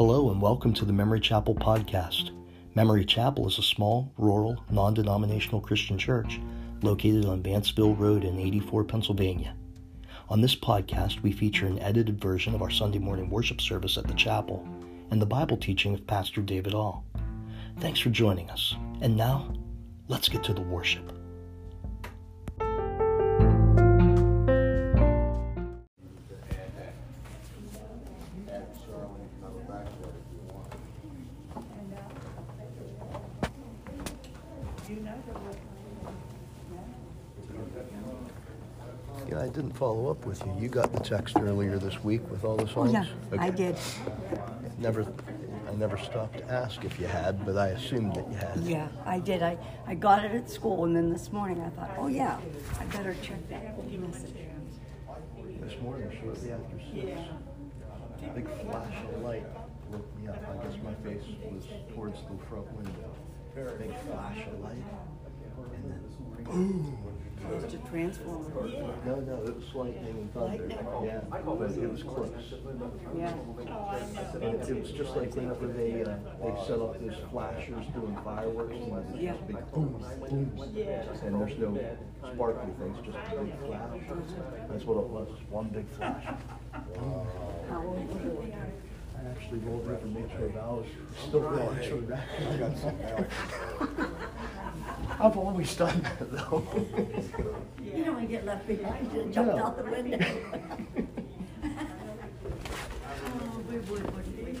Hello, and welcome to the Memory Chapel podcast. Memory Chapel is a small, rural, non denominational Christian church located on Vanceville Road in 84, Pennsylvania. On this podcast, we feature an edited version of our Sunday morning worship service at the chapel and the Bible teaching of Pastor David All. Thanks for joining us. And now, let's get to the worship. With you. You got the text earlier this week with all the Oh, songs? yeah, I did. Never, I never stopped to ask if you had, but I assumed that you had. Yeah, I did. I, I got it at school, and then this morning I thought, oh, yeah, I better check that message. This morning, shortly after six, a big flash of light woke me up. I guess my face was towards the front window. Big flash of light, and then boom. Close a transformer. No, no, it was lightning and thunder. Yeah, but it was close. Yeah. And it was just like whenever they uh, they set up those flashers doing fireworks, and it's Yeah. just big boom, boom, and there's no sparkly things, just a big flash. That's what it was, one big flash. How old were you? I actually rolled over to make sure Val was still there. I've always done that though. You don't want to get left behind and jump No. out the window. Oh, we would, wouldn't we?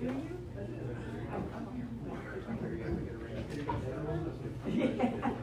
Do you?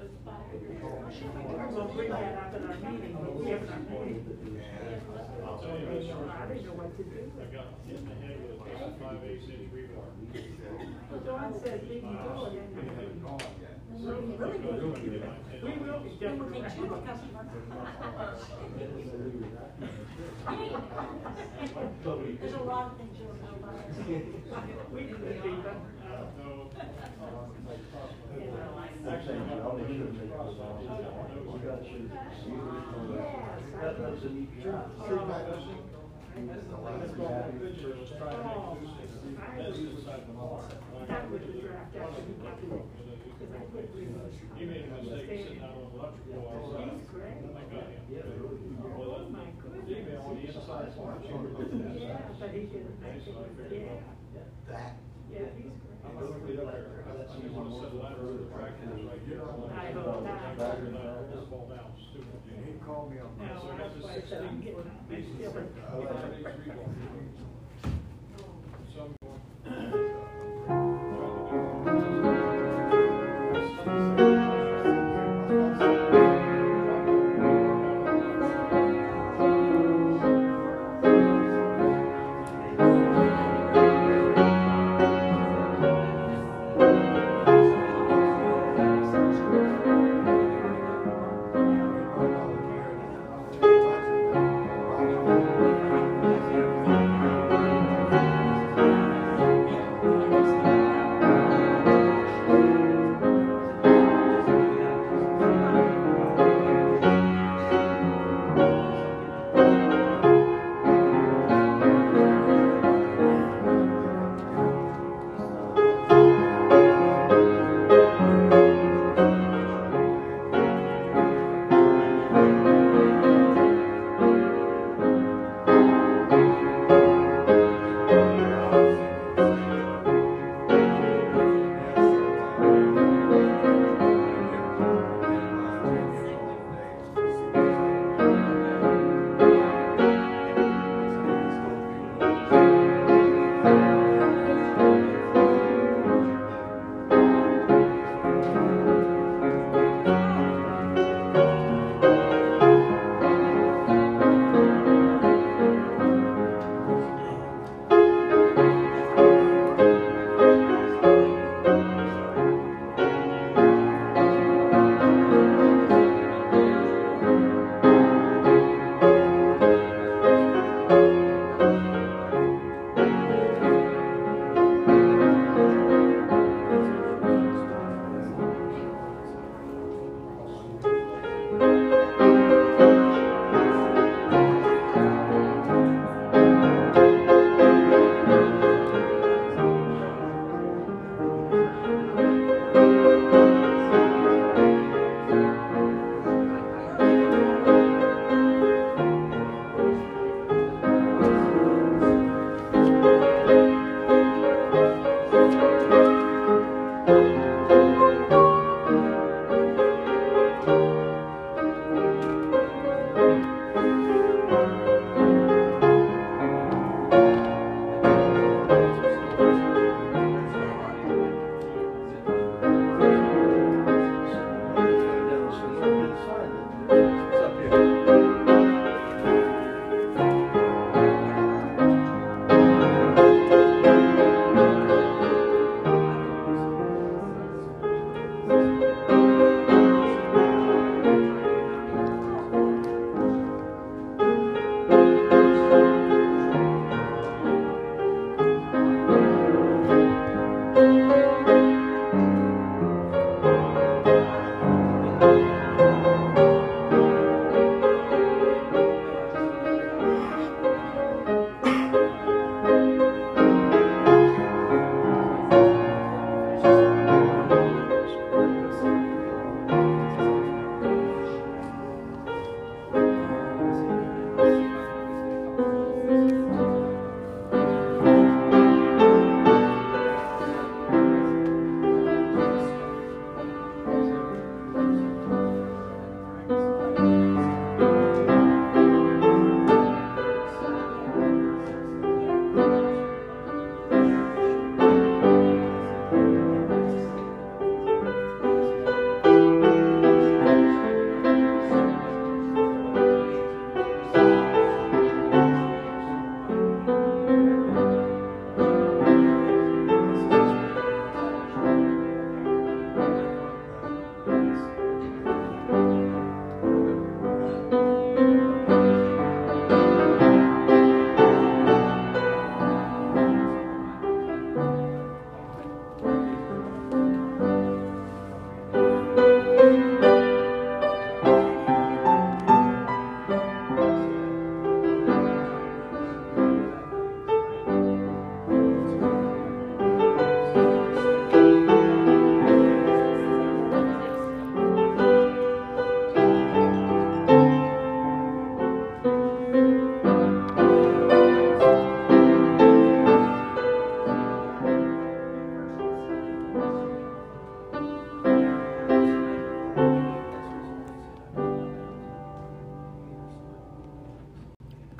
We're gonna bring that up at our meeting, we have our meeting. I didn't know what to do. But Dawn said, we can do it, and we really need to do it. We will be definitely. There's a lot of things you don't know about. We can be, but, that was the draft after we got to it. Because I think we made a mistake sitting out on the electrical wall. He's great. I got him. Oh, my goodness. Email on the inside. Yeah, but he didn't make it, yeah, That. yeah, he's I'm great. gonna be up there. I just wanna send a to the tractors right here. I hope not. Tractor, this fall down, stupid. He called me on. No, that's why I said I'm getting, I'm still.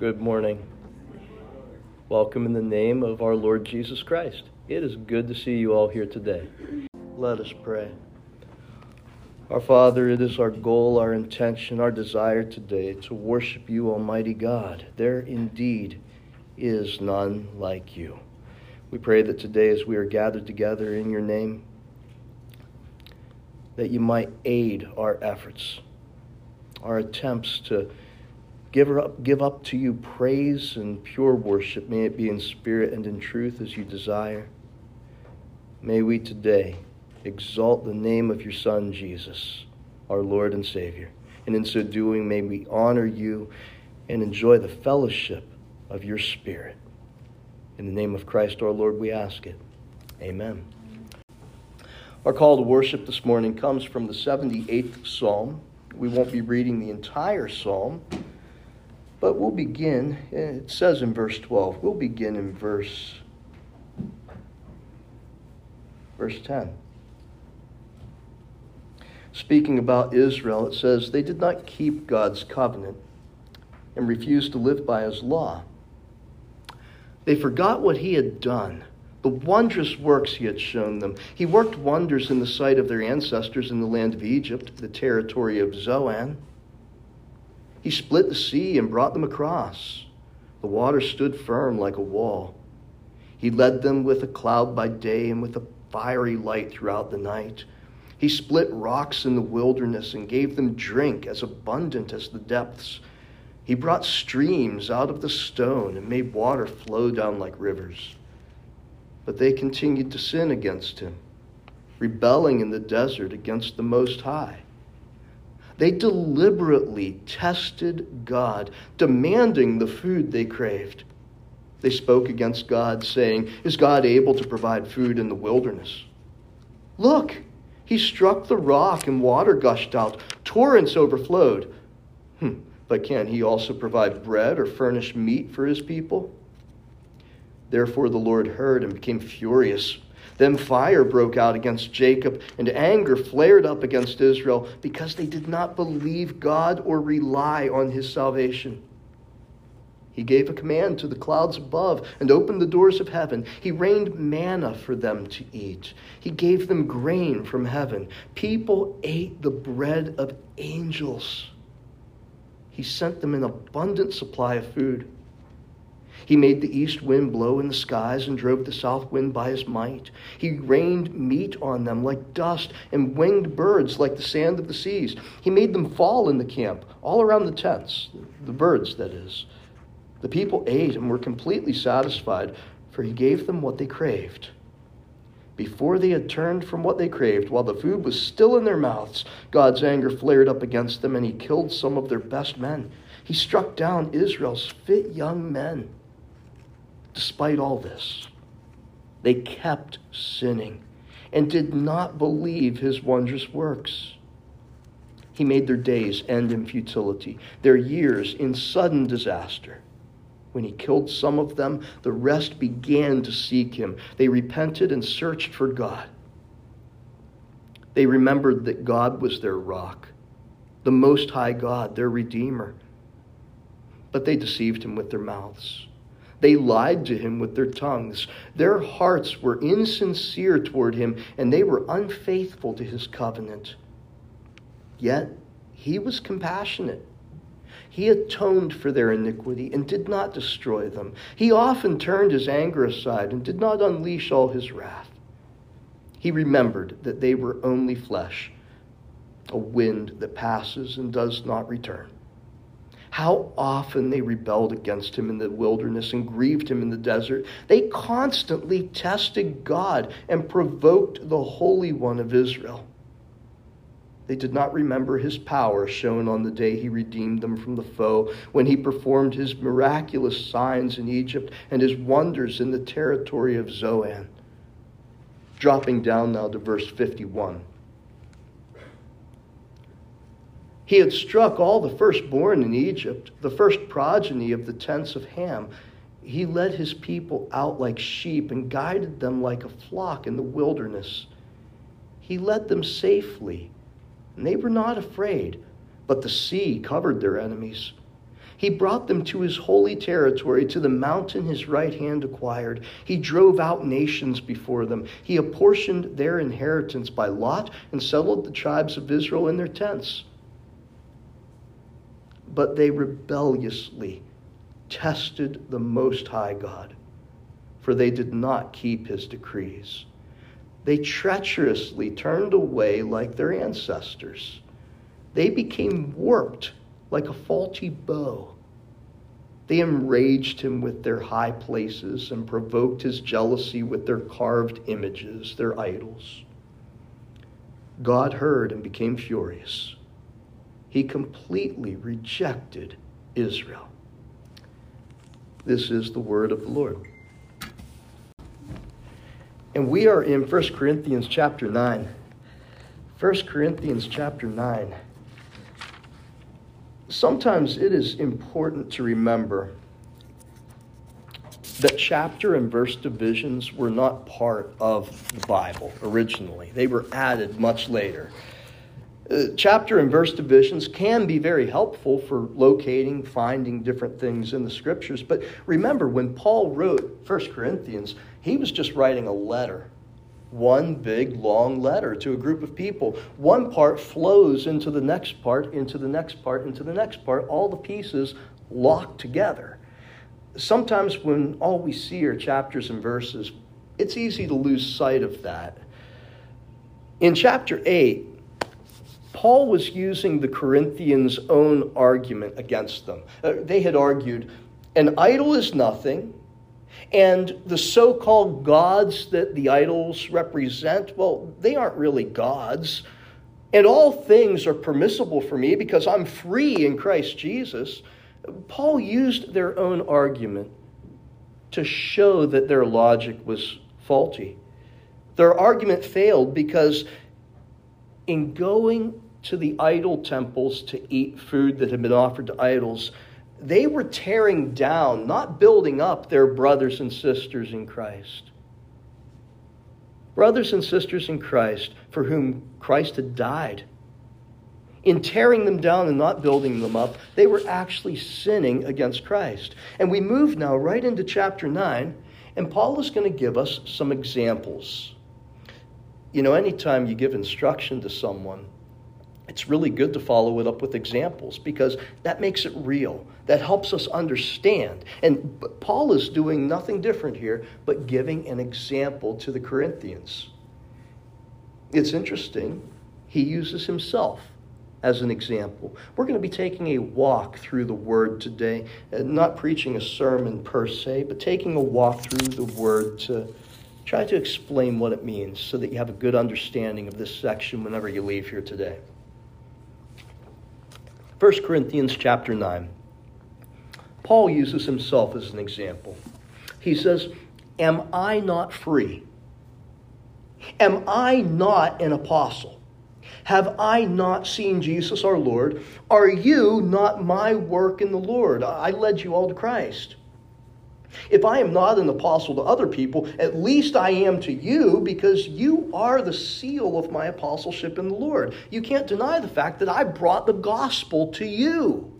Good morning. Welcome in the name of our Lord Jesus Christ. It is good to see you all here today. Let us pray. Our Father, it is our goal, our intention, our desire today to worship you, Almighty God. There indeed is none like you. We pray that today, as we are gathered together in your name, that you might aid our efforts, our attempts to give, up, give up to you praise and pure worship. May it be in spirit and in truth as you desire. May we today exalt the name of your Son, Jesus, our Lord and Savior. And in so doing, may we honor you and enjoy the fellowship of your Spirit. In the name of Christ our Lord, we ask it. Amen. Our call to worship this morning comes from the 78th Psalm. We won't be reading the entire Psalm, but we'll begin. Eh, it says in verse 12, we'll begin in verse, verse 10 speaking about Israel, it says, They did not keep God's covenant and refused to live by his law. They forgot what he had done, the wondrous works he had shown them. He worked wonders in the sight of their ancestors in the land of Egypt, the territory of Zoan. He split the sea and brought them across. The water stood firm like a wall. He led them with a cloud by day and with a fiery light throughout the night. He split rocks in the wilderness and gave them drink as abundant as the depths. He brought streams out of the stone and made water flow down like rivers. But they continued to sin against him, rebelling in the desert against the Most High. They deliberately tested God, demanding the food they craved. They spoke against God, saying, Is God able to provide food in the wilderness? Look, he struck the rock and water gushed out. Torrents overflowed. Hmm, but can he also provide bread or furnish meat for his people? Therefore the Lord heard and became furious. Then fire broke out against Jacob, and anger flared up against Israel because they did not believe God or rely on his salvation. He gave a command to the clouds above and opened the doors of heaven. He rained manna for them to eat. He gave them grain from heaven. People ate the bread of angels. He sent them an abundant supply of food. He made the east wind blow in the skies and drove the south wind by his might. He rained meat on them like dust and winged birds like the sand of the seas. He made them fall in the camp, all around the tents, the birds, that is. The people ate and were completely satisfied, for he gave them what they craved. Before they had turned from what they craved, while the food was still in their mouths, God's anger flared up against them, and he killed some of their best men. He struck down Israel's fit young men. Despite all this, they kept sinning and did not believe his wondrous works. He made their days end in futility, their years in sudden disaster. When he killed some of them, the rest began to seek him. They repented and searched for God. They remembered that God was their rock, the Most High God, their Redeemer. But they deceived him with their mouths. They lied to him with their tongues. Their hearts were insincere toward him, and they were unfaithful to his covenant. Yet he was compassionate he atoned for their iniquity and did not destroy them. He often turned his anger aside and did not unleash all his wrath. He remembered that they were only flesh, a wind that passes and does not return. How often they rebelled against him in the wilderness and grieved him in the desert. They constantly tested God and provoked the Holy One of Israel. They did not remember his power shown on the day he redeemed them from the foe, when he performed his miraculous signs in Egypt and his wonders in the territory of Zoan. Dropping down now to verse 51. He had struck all the firstborn in Egypt, the first progeny of the tents of Ham. He led his people out like sheep and guided them like a flock in the wilderness. He led them safely and they were not afraid, but the sea covered their enemies. He brought them to his holy territory, to the mountain his right hand acquired. He drove out nations before them. He apportioned their inheritance by lot and settled the tribes of Israel in their tents. But they rebelliously tested the Most High God, for they did not keep his decrees. They treacherously turned away like their ancestors. They became warped like a faulty bow. They enraged him with their high places and provoked his jealousy with their carved images, their idols. God heard and became furious. He completely rejected Israel. This is the word of the Lord. And we are in 1 Corinthians chapter 9. 1 Corinthians chapter 9 sometimes it is important to remember that chapter and verse divisions were not part of the Bible originally, they were added much later. Uh, chapter and verse divisions can be very helpful for locating, finding different things in the scriptures. But remember, when Paul wrote 1 Corinthians, he was just writing a letter one big long letter to a group of people. One part flows into the next part, into the next part, into the next part, all the pieces locked together. Sometimes when all we see are chapters and verses, it's easy to lose sight of that. In chapter 8, Paul was using the Corinthians' own argument against them. Uh, they had argued, an idol is nothing, and the so called gods that the idols represent, well, they aren't really gods. And all things are permissible for me because I'm free in Christ Jesus. Paul used their own argument to show that their logic was faulty. Their argument failed because in going to the idol temples to eat food that had been offered to idols, they were tearing down, not building up their brothers and sisters in Christ. Brothers and sisters in Christ for whom Christ had died. In tearing them down and not building them up, they were actually sinning against Christ. And we move now right into chapter 9, and Paul is going to give us some examples. You know, anytime you give instruction to someone, it's really good to follow it up with examples because that makes it real. That helps us understand. And Paul is doing nothing different here but giving an example to the Corinthians. It's interesting, he uses himself as an example. We're going to be taking a walk through the Word today, not preaching a sermon per se, but taking a walk through the Word to try to explain what it means so that you have a good understanding of this section whenever you leave here today. 1 Corinthians chapter 9. Paul uses himself as an example. He says, Am I not free? Am I not an apostle? Have I not seen Jesus our Lord? Are you not my work in the Lord? I led you all to Christ. If I am not an apostle to other people, at least I am to you because you are the seal of my apostleship in the Lord. You can't deny the fact that I brought the gospel to you.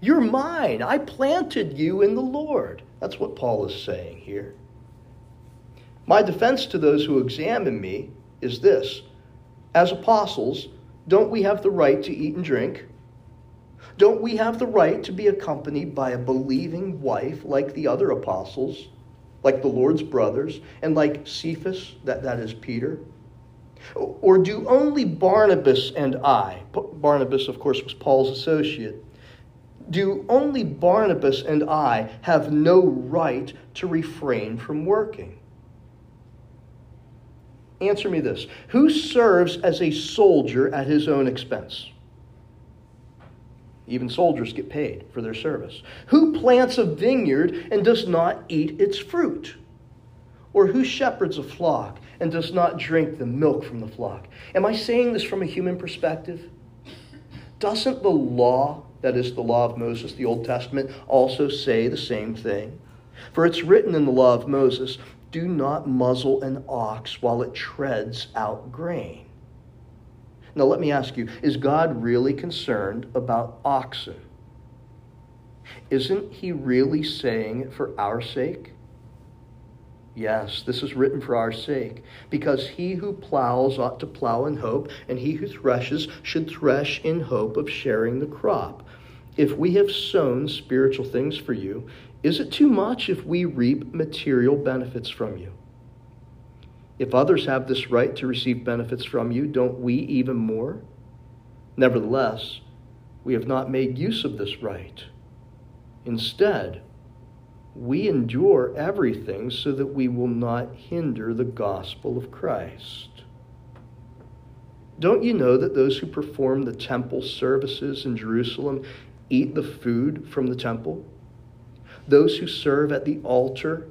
You're mine. I planted you in the Lord. That's what Paul is saying here. My defense to those who examine me is this As apostles, don't we have the right to eat and drink? Don't we have the right to be accompanied by a believing wife like the other apostles, like the Lord's brothers, and like Cephas, that, that is Peter? Or do only Barnabas and I, Barnabas, of course, was Paul's associate, do only Barnabas and I have no right to refrain from working? Answer me this Who serves as a soldier at his own expense? Even soldiers get paid for their service. Who plants a vineyard and does not eat its fruit? Or who shepherds a flock and does not drink the milk from the flock? Am I saying this from a human perspective? Doesn't the law, that is the law of Moses, the Old Testament, also say the same thing? For it's written in the law of Moses do not muzzle an ox while it treads out grain. Now, let me ask you is God really concerned about oxen? isn't he really saying it for our sake? Yes, this is written for our sake, because he who plows ought to plow in hope, and he who threshes should thresh in hope of sharing the crop. If we have sown spiritual things for you, is it too much if we reap material benefits from you? If others have this right to receive benefits from you, don't we even more? Nevertheless, we have not made use of this right. Instead, we endure everything so that we will not hinder the gospel of Christ. Don't you know that those who perform the temple services in Jerusalem eat the food from the temple? Those who serve at the altar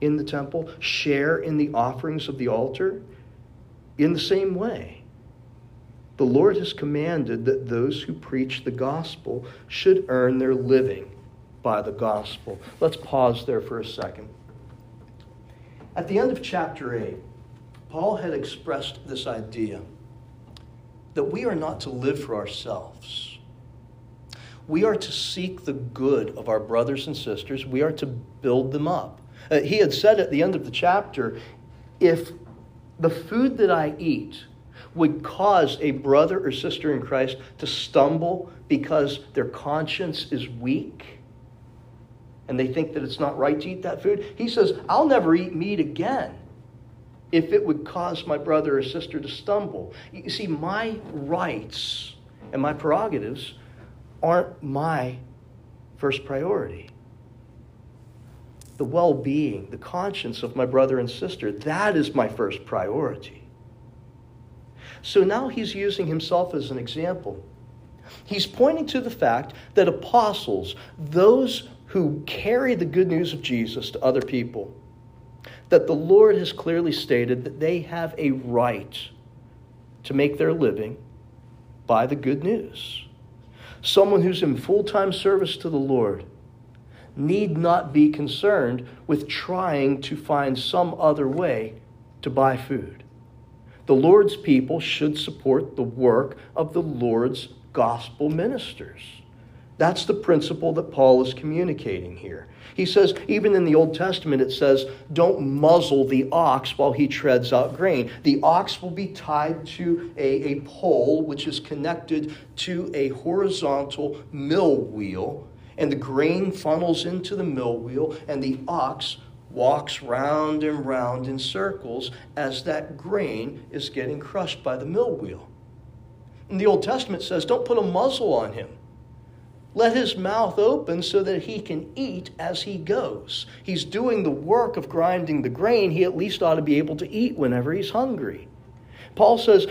in the temple share in the offerings of the altar in the same way. The Lord has commanded that those who preach the gospel should earn their living by the gospel. Let's pause there for a second. At the end of chapter 8, Paul had expressed this idea that we are not to live for ourselves. We are to seek the good of our brothers and sisters. We are to build them up. Uh, he had said at the end of the chapter if the food that I eat would cause a brother or sister in Christ to stumble because their conscience is weak, and they think that it's not right to eat that food, he says, I'll never eat meat again if it would cause my brother or sister to stumble. You see, my rights and my prerogatives aren't my first priority. The well being, the conscience of my brother and sister, that is my first priority. So now he's using himself as an example. He's pointing to the fact that apostles, those who carry the good news of Jesus to other people, that the Lord has clearly stated that they have a right to make their living by the good news. Someone who's in full time service to the Lord need not be concerned with trying to find some other way to buy food. The Lord's people should support the work of the Lord's gospel ministers. That's the principle that Paul is communicating here. He says, even in the Old Testament, it says, don't muzzle the ox while he treads out grain. The ox will be tied to a, a pole which is connected to a horizontal mill wheel, and the grain funnels into the mill wheel, and the ox walks round and round in circles as that grain is getting crushed by the mill wheel. And the Old Testament says, don't put a muzzle on him. Let his mouth open so that he can eat as he goes. He's doing the work of grinding the grain. He at least ought to be able to eat whenever he's hungry. Paul says,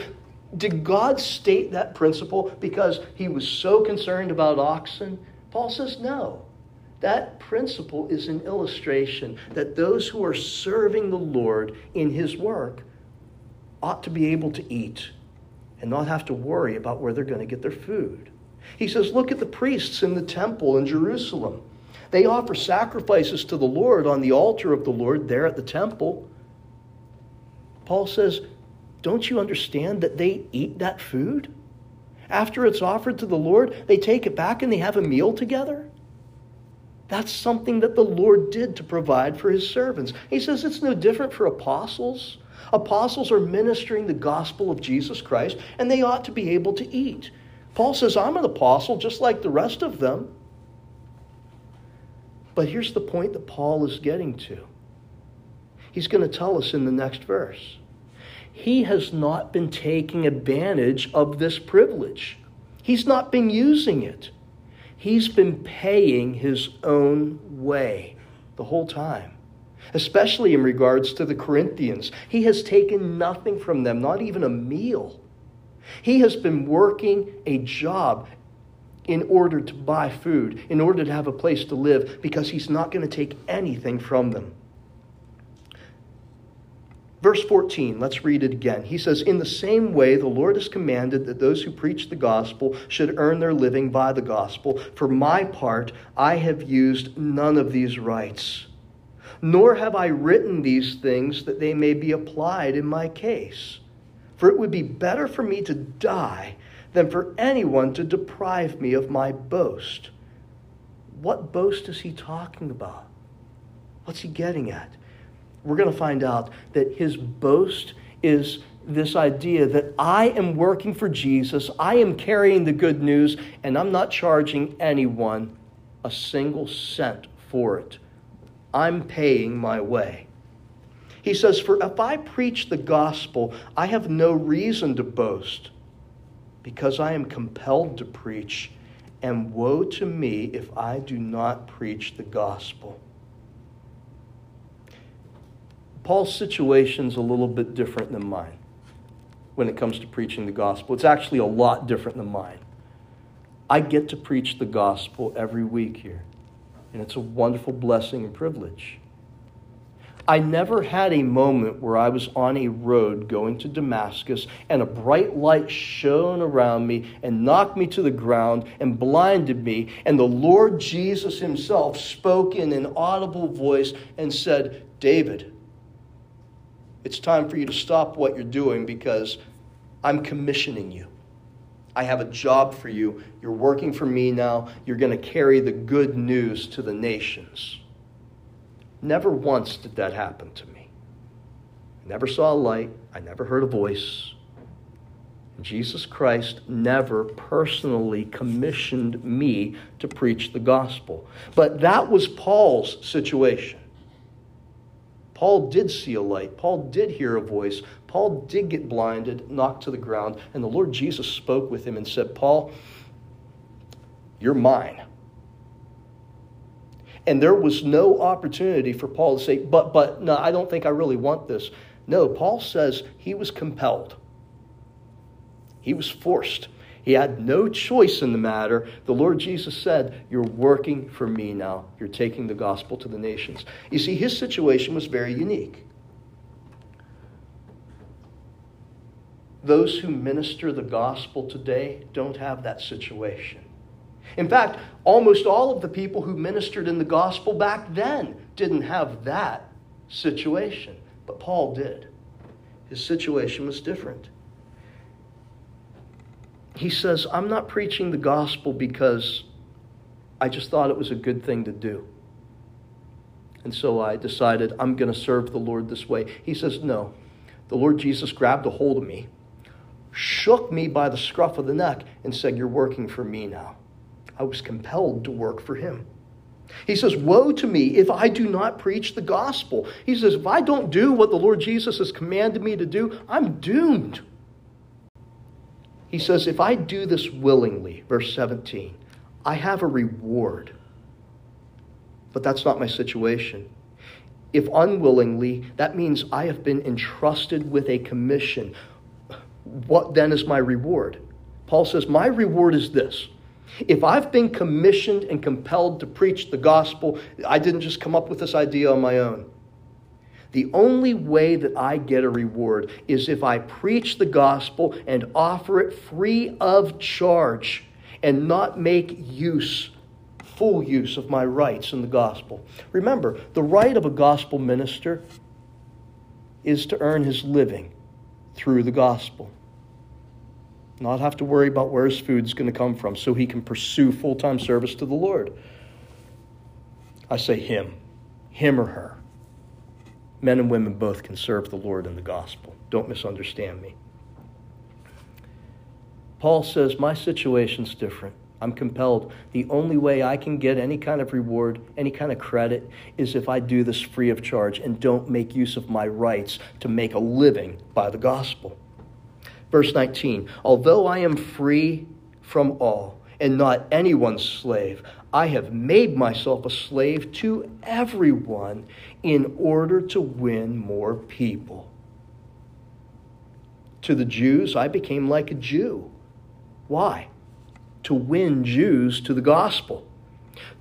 Did God state that principle because he was so concerned about oxen? Paul says, No. That principle is an illustration that those who are serving the Lord in his work ought to be able to eat and not have to worry about where they're going to get their food. He says, Look at the priests in the temple in Jerusalem. They offer sacrifices to the Lord on the altar of the Lord there at the temple. Paul says, Don't you understand that they eat that food? After it's offered to the Lord, they take it back and they have a meal together. That's something that the Lord did to provide for his servants. He says it's no different for apostles. Apostles are ministering the gospel of Jesus Christ, and they ought to be able to eat. Paul says, I'm an apostle just like the rest of them. But here's the point that Paul is getting to. He's going to tell us in the next verse. He has not been taking advantage of this privilege, he's not been using it. He's been paying his own way the whole time, especially in regards to the Corinthians. He has taken nothing from them, not even a meal. He has been working a job in order to buy food, in order to have a place to live, because he's not going to take anything from them. Verse 14, let's read it again. He says, In the same way, the Lord has commanded that those who preach the gospel should earn their living by the gospel. For my part, I have used none of these rights, nor have I written these things that they may be applied in my case. For it would be better for me to die than for anyone to deprive me of my boast. what boast is he talking about? What's he getting at? We're going to find out that his boast is this idea that I am working for Jesus, I am carrying the good news, and I'm not charging anyone a single cent for it. I'm paying my way. He says, For if I preach the gospel, I have no reason to boast, because I am compelled to preach, and woe to me if I do not preach the gospel. Paul's situation's a little bit different than mine when it comes to preaching the gospel. It's actually a lot different than mine. I get to preach the gospel every week here, and it's a wonderful blessing and privilege. I never had a moment where I was on a road going to Damascus and a bright light shone around me and knocked me to the ground and blinded me. And the Lord Jesus Himself spoke in an audible voice and said, David, it's time for you to stop what you're doing because I'm commissioning you. I have a job for you. You're working for me now. You're going to carry the good news to the nations. Never once did that happen to me. I never saw a light. I never heard a voice. Jesus Christ never personally commissioned me to preach the gospel. But that was Paul's situation. Paul did see a light. Paul did hear a voice. Paul did get blinded, knocked to the ground, and the Lord Jesus spoke with him and said, Paul, you're mine. And there was no opportunity for Paul to say, but, but, no, I don't think I really want this. No, Paul says he was compelled, he was forced. He had no choice in the matter. The Lord Jesus said, You're working for me now. You're taking the gospel to the nations. You see, his situation was very unique. Those who minister the gospel today don't have that situation. In fact, almost all of the people who ministered in the gospel back then didn't have that situation, but Paul did. His situation was different. He says, I'm not preaching the gospel because I just thought it was a good thing to do. And so I decided I'm going to serve the Lord this way. He says, No. The Lord Jesus grabbed a hold of me, shook me by the scruff of the neck, and said, You're working for me now. I was compelled to work for him. He says, Woe to me if I do not preach the gospel. He says, If I don't do what the Lord Jesus has commanded me to do, I'm doomed. He says, If I do this willingly, verse 17, I have a reward. But that's not my situation. If unwillingly, that means I have been entrusted with a commission. What then is my reward? Paul says, My reward is this if I've been commissioned and compelled to preach the gospel, I didn't just come up with this idea on my own. The only way that I get a reward is if I preach the gospel and offer it free of charge and not make use, full use of my rights in the gospel. Remember, the right of a gospel minister is to earn his living through the gospel not have to worry about where his food's going to come from so he can pursue full time service to the Lord. I say him, him or her. Men and women both can serve the Lord in the gospel. Don't misunderstand me. Paul says, My situation's different. I'm compelled. The only way I can get any kind of reward, any kind of credit, is if I do this free of charge and don't make use of my rights to make a living by the gospel. Verse 19 Although I am free from all and not anyone's slave, I have made myself a slave to everyone in order to win more people. To the Jews, I became like a Jew. Why? To win Jews to the gospel.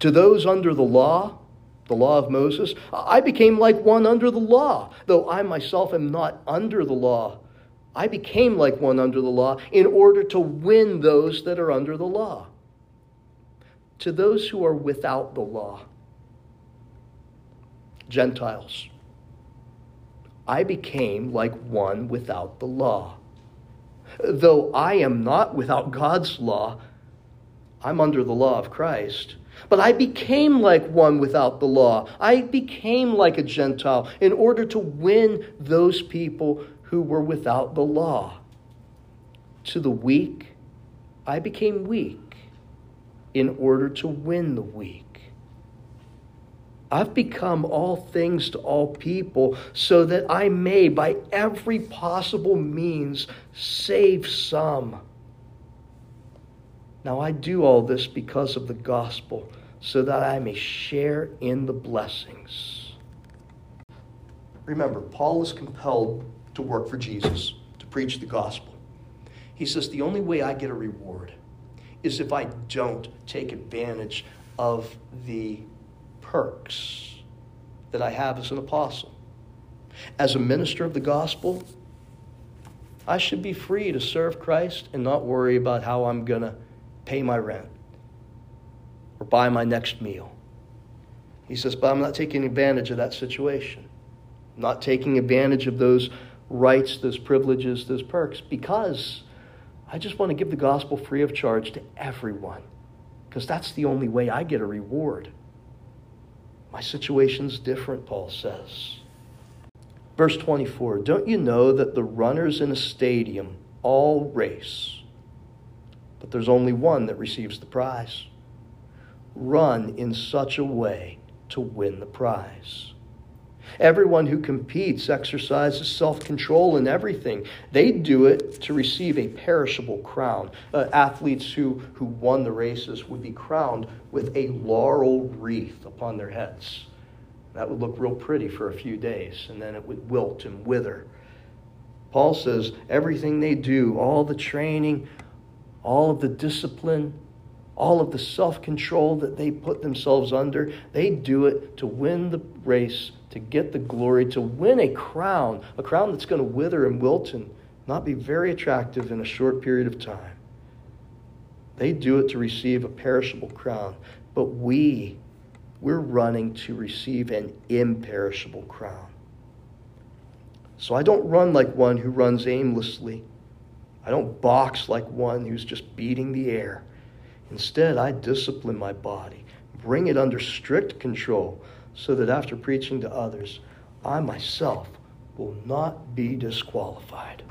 To those under the law, the law of Moses, I became like one under the law, though I myself am not under the law I became like one under the law in order to win those that are under the law. To those who are without the law, Gentiles, I became like one without the law. Though I am not without God's law, I'm under the law of Christ, But I became like one without the law. I became like a Gentile in order to win those people who were without the law. To the weak, I became weak in order to win the weak. I've become all things to all people so that I may, by every possible means, save some. Now I do all this because of the gospel, so that I may share in the blessings. Remember, Paul is compelled to work for Jesus, to preach the gospel. He says, The only way I get a reward is if I don't take advantage of the perks that I have as an apostle. As a minister of the gospel, I should be free to serve Christ and not worry about how I'm going to pay my rent or buy my next meal. He says, but I'm not taking advantage of that situation. I'm not taking advantage of those rights, those privileges, those perks, because I just want to give the gospel free of charge to everyone. Because that's the only way I get a reward. My situation's different, Paul says. Verse 24 Don't you know that the runners in a stadium all race? but there's only one that receives the prize. Run in such a way to win the prize. Everyone who competes exercises self control in everything. They do it to receive a perishable crown. Uh, athletes who, who won the races would be crowned with a laurel wreath upon their heads. That would look real pretty for a few days, and then it would wilt and wither. Paul says everything they do, all the training, all of the discipline, all of the self control that they put themselves under, they do it to win the race, to get the glory, to win a crown, a crown that's going to wither and wilt and not be very attractive in a short period of time. They do it to receive a perishable crown, but we, we're running to receive an imperishable crown. So I don't run like one who runs aimlessly. I don't box like one who's just beating the air. Instead, I discipline my body, bring it under strict control, so that after preaching to others, I myself will not be disqualified.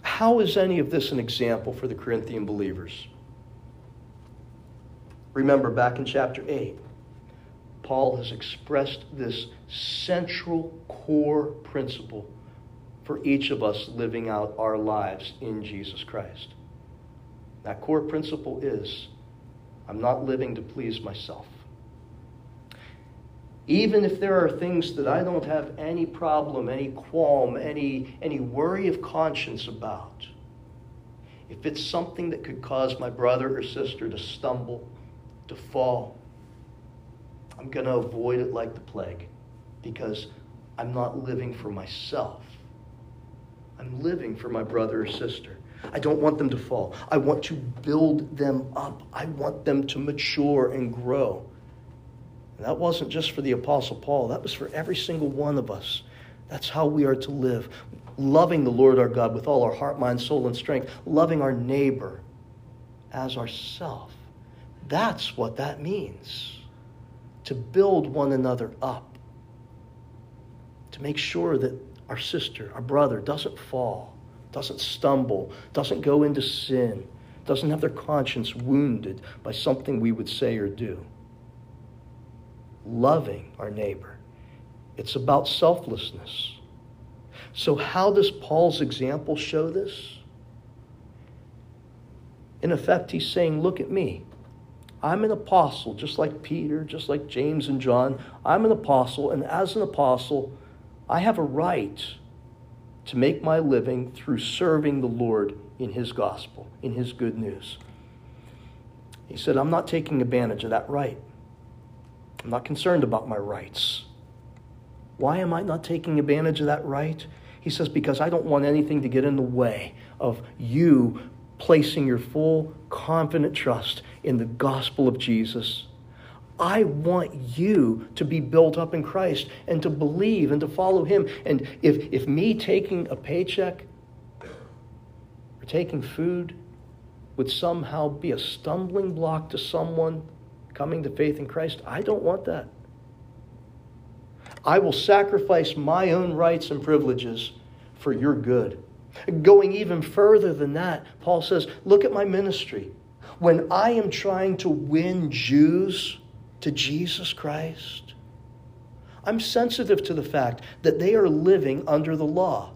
How is any of this an example for the Corinthian believers? Remember back in chapter 8, Paul has expressed this central core principle for each of us living out our lives in Jesus Christ. That core principle is I'm not living to please myself. Even if there are things that I don't have any problem, any qualm, any, any worry of conscience about, if it's something that could cause my brother or sister to stumble, to fall, I'm going to avoid it like the plague because I'm not living for myself. I'm living for my brother or sister. I don't want them to fall. I want to build them up. I want them to mature and grow. And that wasn't just for the Apostle Paul, that was for every single one of us. That's how we are to live. Loving the Lord our God with all our heart, mind, soul, and strength. Loving our neighbor as ourself. That's what that means. To build one another up. To make sure that our sister, our brother doesn't fall, doesn't stumble, doesn't go into sin, doesn't have their conscience wounded by something we would say or do. Loving our neighbor. It's about selflessness. So, how does Paul's example show this? In effect, he's saying, Look at me. I'm an apostle, just like Peter, just like James and John. I'm an apostle, and as an apostle, I have a right to make my living through serving the Lord in His gospel, in His good news. He said, I'm not taking advantage of that right. I'm not concerned about my rights. Why am I not taking advantage of that right? He says, because I don't want anything to get in the way of you placing your full, confident trust in the gospel of Jesus I want you to be built up in Christ and to believe and to follow Him. And if, if me taking a paycheck or taking food would somehow be a stumbling block to someone coming to faith in Christ, I don't want that. I will sacrifice my own rights and privileges for your good. Going even further than that, Paul says, Look at my ministry. When I am trying to win Jews to Jesus Christ, I'm sensitive to the fact that they are living under the law.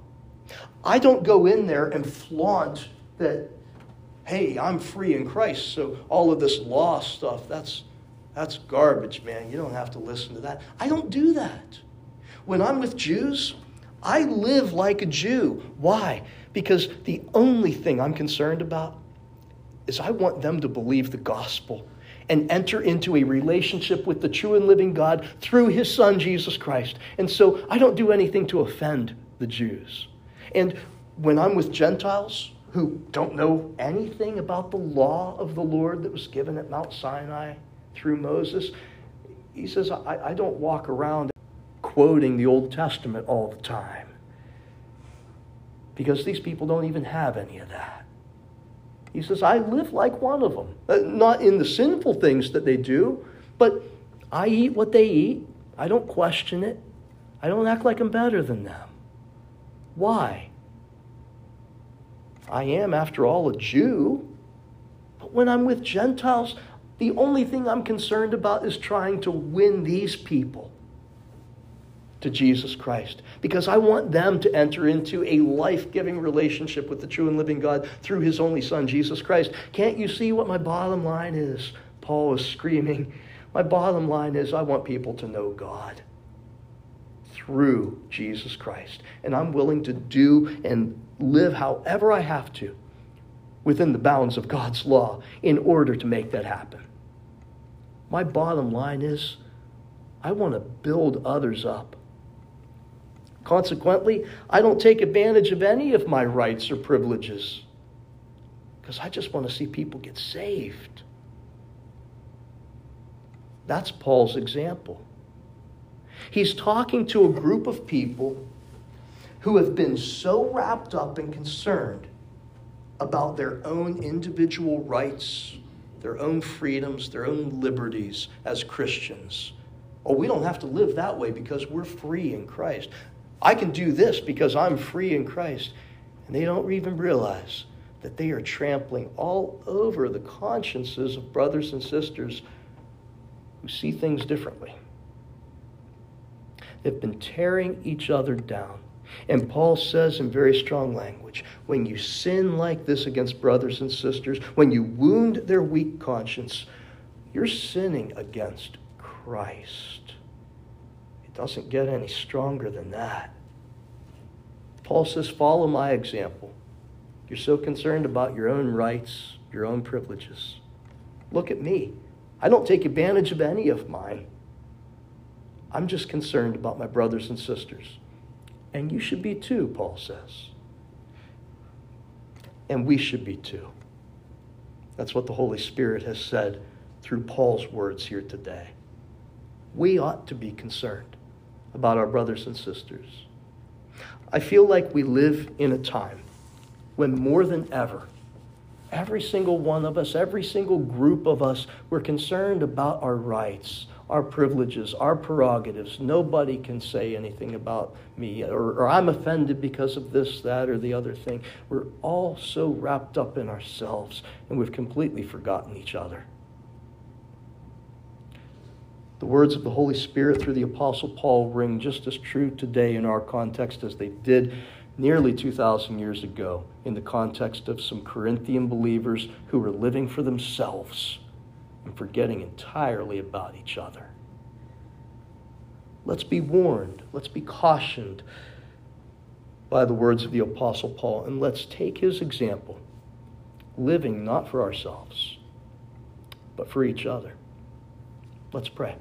I don't go in there and flaunt that, hey, I'm free in Christ, so all of this law stuff, that's, that's garbage, man. You don't have to listen to that. I don't do that. When I'm with Jews, I live like a Jew. Why? Because the only thing I'm concerned about is I want them to believe the gospel and enter into a relationship with the true and living God through his son, Jesus Christ. And so I don't do anything to offend the Jews. And when I'm with Gentiles who don't know anything about the law of the Lord that was given at Mount Sinai through Moses, he says, I, I don't walk around quoting the Old Testament all the time because these people don't even have any of that. He says, I live like one of them. Uh, not in the sinful things that they do, but I eat what they eat. I don't question it. I don't act like I'm better than them. Why? I am, after all, a Jew. But when I'm with Gentiles, the only thing I'm concerned about is trying to win these people to Jesus Christ because I want them to enter into a life giving relationship with the true and living God through his only Son, Jesus Christ. Can't you see what my bottom line is? Paul is screaming. My bottom line is I want people to know God through Jesus Christ. And I'm willing to do and live however I have to within the bounds of God's law in order to make that happen. My bottom line is I want to build others up Consequently, I don't take advantage of any of my rights or privileges because I just want to see people get saved. That's Paul's example. He's talking to a group of people who have been so wrapped up and concerned about their own individual rights, their own freedoms, their own liberties as Christians. Oh, we don't have to live that way because we're free in Christ. I can do this because I'm free in Christ. And they don't even realize that they are trampling all over the consciences of brothers and sisters who see things differently. They've been tearing each other down. And Paul says in very strong language when you sin like this against brothers and sisters, when you wound their weak conscience, you're sinning against Christ doesn't get any stronger than that. Paul says, Follow my example. You're so concerned about your own rights, your own privileges. Look at me. I don't take advantage of any of mine. I'm just concerned about my brothers and sisters. And you should be too, Paul says. And we should be too. That's what the Holy Spirit has said through Paul's words here today. We ought to be concerned about our brothers and sisters. I feel like we live in a time when more than ever, every single one of us, every single group of us, we're concerned about our rights, our privileges, our prerogatives. Nobody can say anything about me, or, or, I'm offended because of this, that, or the other thing. We're all so wrapped up in ourselves, and we've completely forgotten each other. The words of the Holy Spirit through the Apostle Paul ring just as true today in our context as they did nearly 2,000 years ago in the context of some Corinthian believers who were living for themselves and forgetting entirely about each other. Let's be warned, let's be cautioned by the words of the Apostle Paul, and let's take his example, living not for ourselves, but for each other. Let's pray.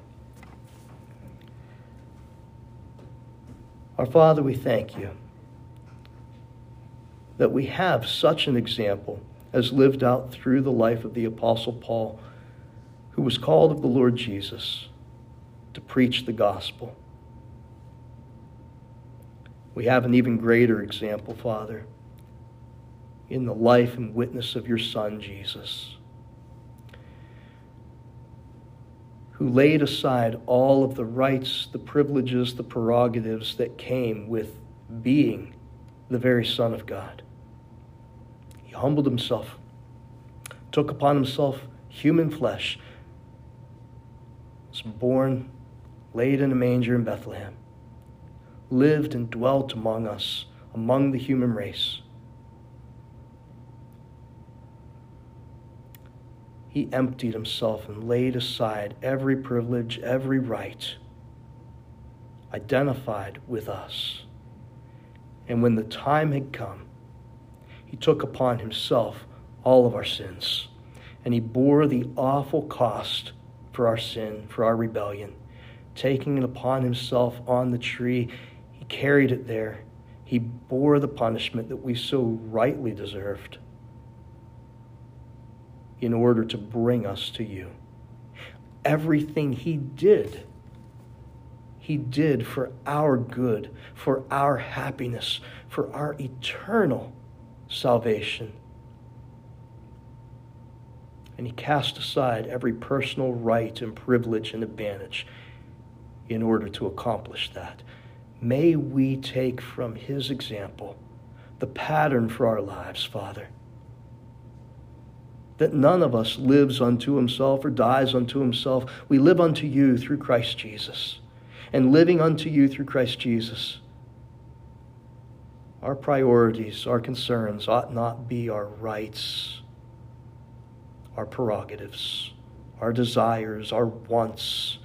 Our Father, we thank you that we have such an example as lived out through the life of the Apostle Paul, who was called of the Lord Jesus to preach the gospel. We have an even greater example, Father, in the life and witness of your Son, Jesus, who laid aside all of the rights, the privileges, the prerogatives that came with being the very Son of God. He humbled himself, took upon himself human flesh, was born, laid in a manger in Bethlehem, lived and dwelt among us, among the human race. He emptied himself and laid aside every privilege, every right, identified with us. And when the time had come, he took upon himself all of our sins, and he bore the awful cost for our sin, for our rebellion. Taking it upon himself on the tree, he carried it there. He bore the punishment that we so rightly deserved in order to bring us to you. Everything he did, he did for our good, for our happiness, for our eternal salvation. And he cast aside every personal right and privilege and advantage in order to accomplish that. May we take from his example the pattern for our lives, Father that none of us lives unto himself or dies unto himself. We live unto you through Christ Jesus. And living unto you through Christ Jesus, our priorities, our concerns ought not be our rights, our prerogatives, our desires, our wants.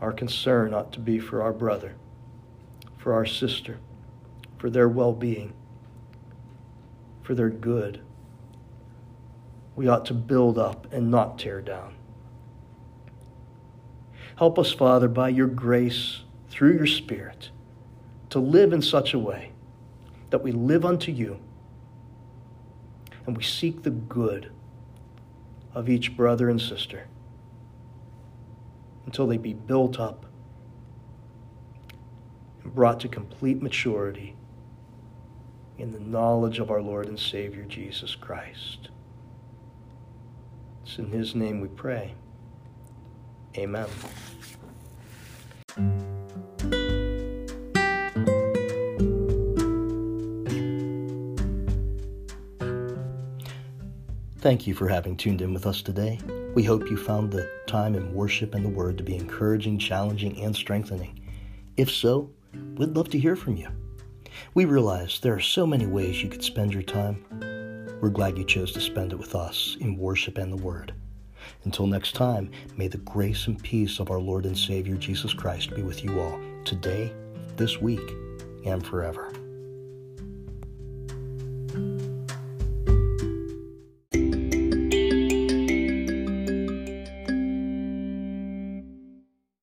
Our concern ought to be for our brother, for our sister, for their well being for their good. We ought to build up and not tear down. Help us, Father, by your grace, through your Spirit, to live in such a way that we live unto you and we seek the good of each brother and sister until they be built up and brought to complete maturity in the knowledge of our Lord and Savior Jesus Christ. It's in His name we pray. Amen. Thank you for having tuned in with us today. We hope you found the time in worship and the Word to be encouraging, challenging, and strengthening. If so, we'd love to hear from you. We realize there are so many ways you could spend your time. We're glad you chose to spend it with us in worship and the Word. Until next time, may the grace and peace of our Lord and Savior Jesus Christ be with you all, today, this week, and forever.